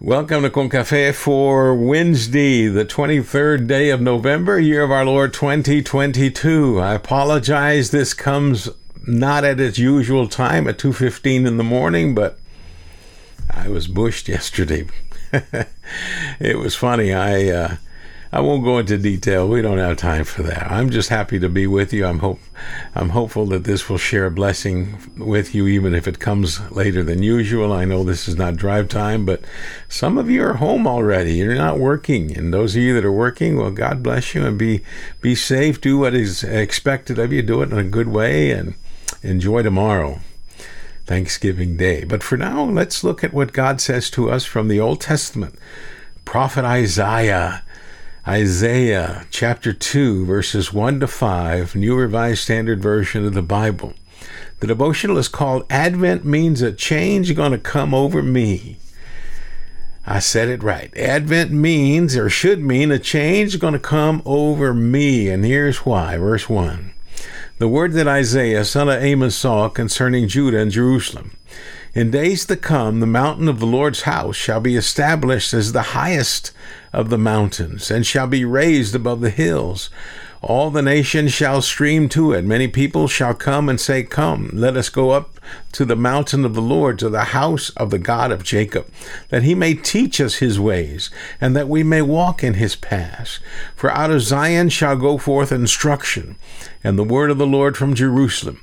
Welcome to Con Cafe for Wednesday, the 23rd day of November, year of our Lord 2022. I apologize. This comes not at its usual time at 2:15 in the morning, but I was bushed yesterday. it was funny. I uh, I won't go into detail. We don't have time for that. I'm just happy to be with you. I'm hope I'm hopeful that this will share a blessing with you, even if it comes later than usual. I know this is not drive time, but some of you are home already. You're not working, and those of you that are working, well, God bless you and be be safe. Do what is expected of you. Do it in a good way, and enjoy tomorrow. Thanksgiving Day. But for now, let's look at what God says to us from the Old Testament. Prophet Isaiah Isaiah chapter 2, verses 1 to 5, New Revised Standard Version of the Bible. The devotional is called Advent Means a Change Going to Come Over Me. I said it right. Advent means, or should mean, a change going to come over me. And here's why. Verse 1. The word that Isaiah, son of Amos, saw concerning Judah and Jerusalem. In days to come, the mountain of the Lord's house shall be established as the highest of the mountains, and shall be raised above the hills. All the nations shall stream to it. Many people shall come and say, Come, let us go up to the mountain of the Lord, to the house of the God of Jacob, that he may teach us his ways, and that we may walk in his paths. For out of Zion shall go forth instruction, and the word of the Lord from Jerusalem.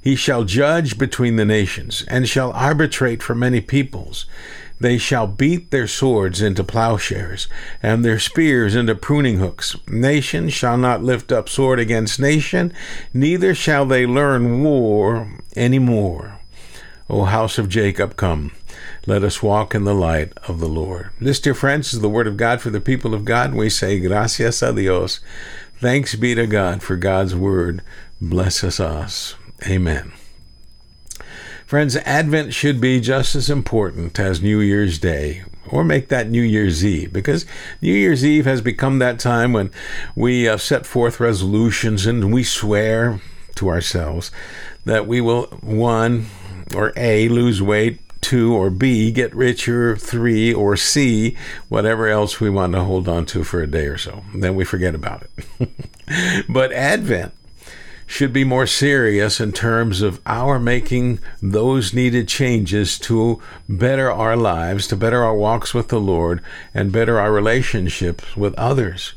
He shall judge between the nations, and shall arbitrate for many peoples. They shall beat their swords into plowshares, and their spears into pruning hooks. Nation shall not lift up sword against nation, neither shall they learn war any more. O house of Jacob, come. Let us walk in the light of the Lord. This, dear friends, is the word of God for the people of God. We say, Gracias a Dios. Thanks be to God for God's word. Blesses us. Amen. Friends, Advent should be just as important as New Year's Day, or make that New Year's Eve, because New Year's Eve has become that time when we uh, set forth resolutions and we swear to ourselves that we will, one, or A, lose weight, two, or B, get richer, three, or C, whatever else we want to hold on to for a day or so. Then we forget about it. but Advent should be more serious in terms of our making those needed changes to better our lives, to better our walks with the Lord, and better our relationships with others.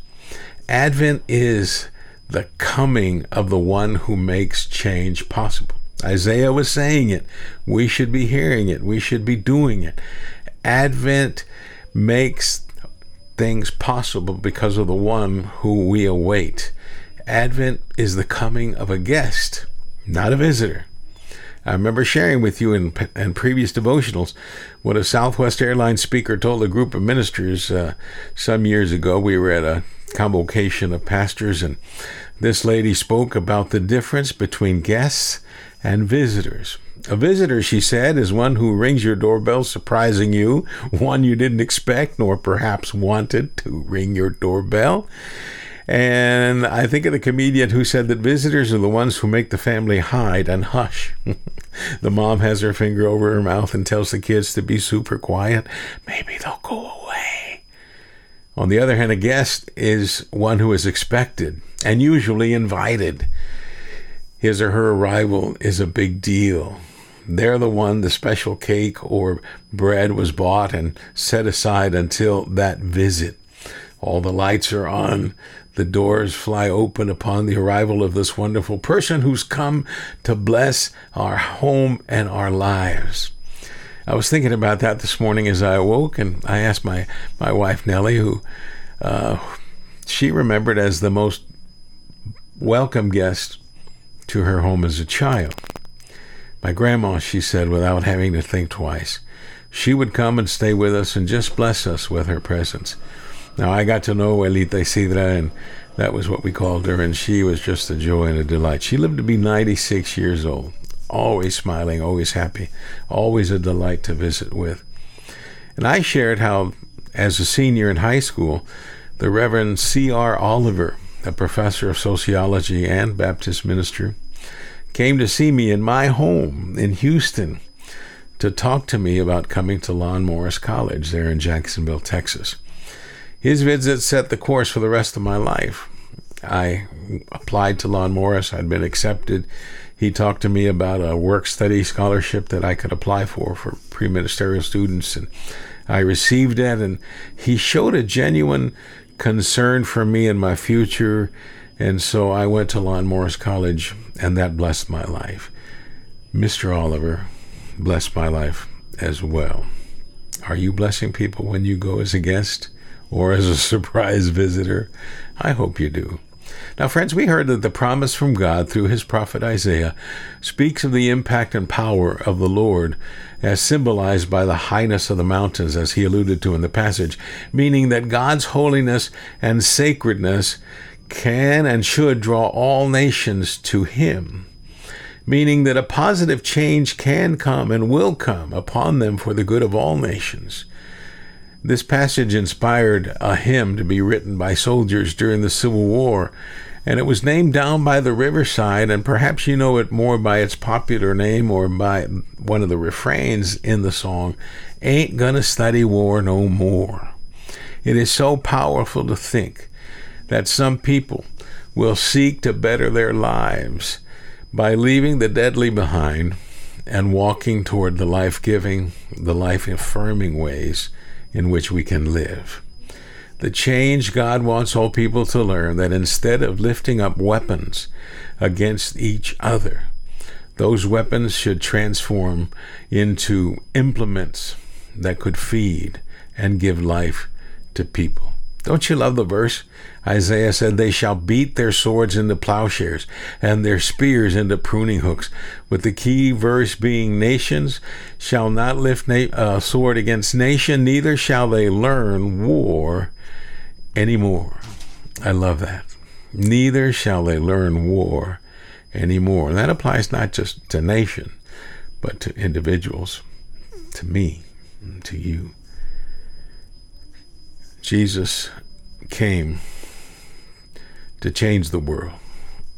Advent is the coming of the one who makes change possible. Isaiah was saying it. We should be hearing it. We should be doing it. Advent makes things possible because of the one who we await. Advent is the coming of a guest, not a visitor. I remember sharing with you in, in previous devotionals what a Southwest Airlines speaker told a group of ministers uh, some years ago. We were at a convocation of pastors, and this lady spoke about the difference between guests and visitors. A visitor, she said, is one who rings your doorbell surprising you, one you didn't expect nor perhaps wanted to ring your doorbell. And I think of the comedian who said that visitors are the ones who make the family hide and hush. the mom has her finger over her mouth and tells the kids to be super quiet. Maybe they'll go away. On the other hand, a guest is one who is expected and usually invited. His or her arrival is a big deal. They're the one the special cake or bread was bought and set aside until that visit. All the lights are on. The doors fly open upon the arrival of this wonderful person who's come to bless our home and our lives. I was thinking about that this morning as I awoke, and I asked my, my wife, Nellie, who uh, she remembered as the most welcome guest to her home as a child. My grandma, she said, without having to think twice, she would come and stay with us and just bless us with her presence. Now, I got to know Elita Isidra, and that was what we called her, and she was just a joy and a delight. She lived to be 96 years old, always smiling, always happy, always a delight to visit with. And I shared how, as a senior in high school, the Reverend C.R. Oliver, a professor of sociology and Baptist minister, came to see me in my home in Houston to talk to me about coming to Lon Morris College there in Jacksonville, Texas. His visit set the course for the rest of my life. I applied to Lon Morris. I'd been accepted. He talked to me about a work study scholarship that I could apply for for pre-ministerial students, and I received it. And he showed a genuine concern for me and my future, and so I went to Lon Morris College, and that blessed my life. Mr. Oliver blessed my life as well. Are you blessing people when you go as a guest or as a surprise visitor? I hope you do. Now, friends, we heard that the promise from God through his prophet Isaiah speaks of the impact and power of the Lord as symbolized by the highness of the mountains, as he alluded to in the passage, meaning that God's holiness and sacredness can and should draw all nations to him meaning that a positive change can come and will come upon them for the good of all nations. This passage inspired a hymn to be written by soldiers during the Civil War, and it was named down by the riverside, and perhaps you know it more by its popular name or by one of the refrains in the song Ain't Gonna Study War No More. It is so powerful to think that some people will seek to better their lives by leaving the deadly behind and walking toward the life giving, the life affirming ways in which we can live. The change God wants all people to learn that instead of lifting up weapons against each other, those weapons should transform into implements that could feed and give life to people. Don't you love the verse? Isaiah said, They shall beat their swords into plowshares and their spears into pruning hooks. With the key verse being, Nations shall not lift a uh, sword against nation, neither shall they learn war anymore. I love that. Neither shall they learn war anymore. And that applies not just to nation, but to individuals, to me, to you. Jesus came to change the world.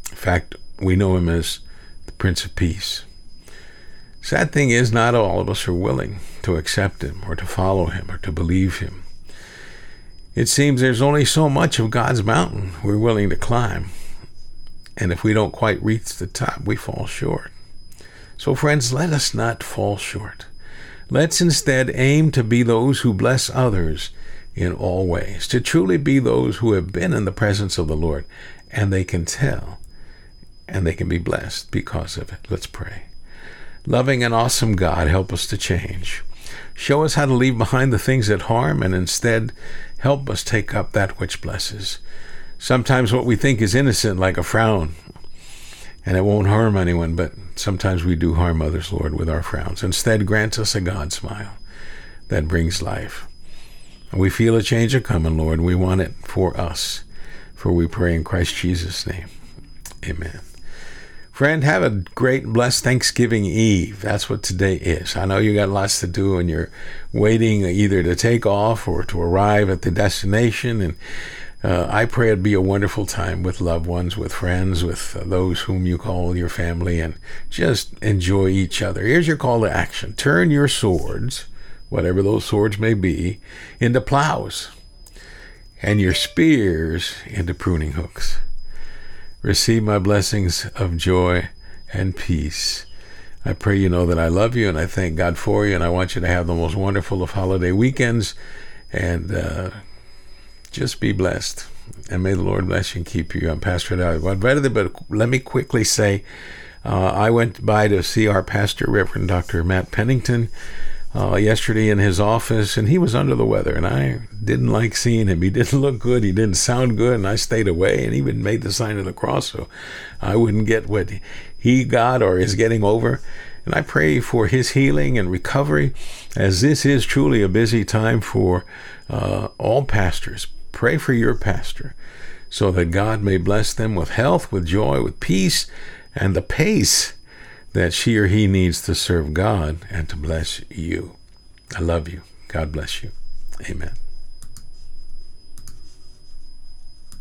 In fact, we know him as the Prince of Peace. Sad thing is, not all of us are willing to accept him or to follow him or to believe him. It seems there's only so much of God's mountain we're willing to climb. And if we don't quite reach the top, we fall short. So, friends, let us not fall short. Let's instead aim to be those who bless others in all ways, to truly be those who have been in the presence of the Lord, and they can tell and they can be blessed because of it. Let's pray. Loving and awesome God, help us to change. Show us how to leave behind the things that harm and instead help us take up that which blesses. Sometimes what we think is innocent, like a frown, and it won't harm anyone, but sometimes we do harm others, Lord, with our frowns. Instead, grant us a God smile that brings life. We feel a change a coming, Lord. We want it for us. For we pray in Christ Jesus' name. Amen. Friend, have a great, blessed Thanksgiving Eve. That's what today is. I know you got lots to do and you're waiting either to take off or to arrive at the destination. And uh, I pray it'd be a wonderful time with loved ones, with friends, with those whom you call your family, and just enjoy each other. Here's your call to action turn your swords whatever those swords may be, into plows, and your spears into pruning hooks. Receive my blessings of joy and peace. I pray you know that I love you and I thank God for you, and I want you to have the most wonderful of holiday weekends and uh, just be blessed. And may the Lord bless you and keep you. I'm Pastor Dowd. But let me quickly say, uh, I went by to see our pastor, Reverend Dr. Matt Pennington uh, yesterday in his office, and he was under the weather, and I didn't like seeing him. He didn't look good. He didn't sound good, and I stayed away, and even made the sign of the cross so I wouldn't get what he got or is getting over. And I pray for his healing and recovery, as this is truly a busy time for uh, all pastors. Pray for your pastor so that God may bless them with health, with joy, with peace, and the pace that she or he needs to serve God and to bless you. I love you. God bless you. Amen.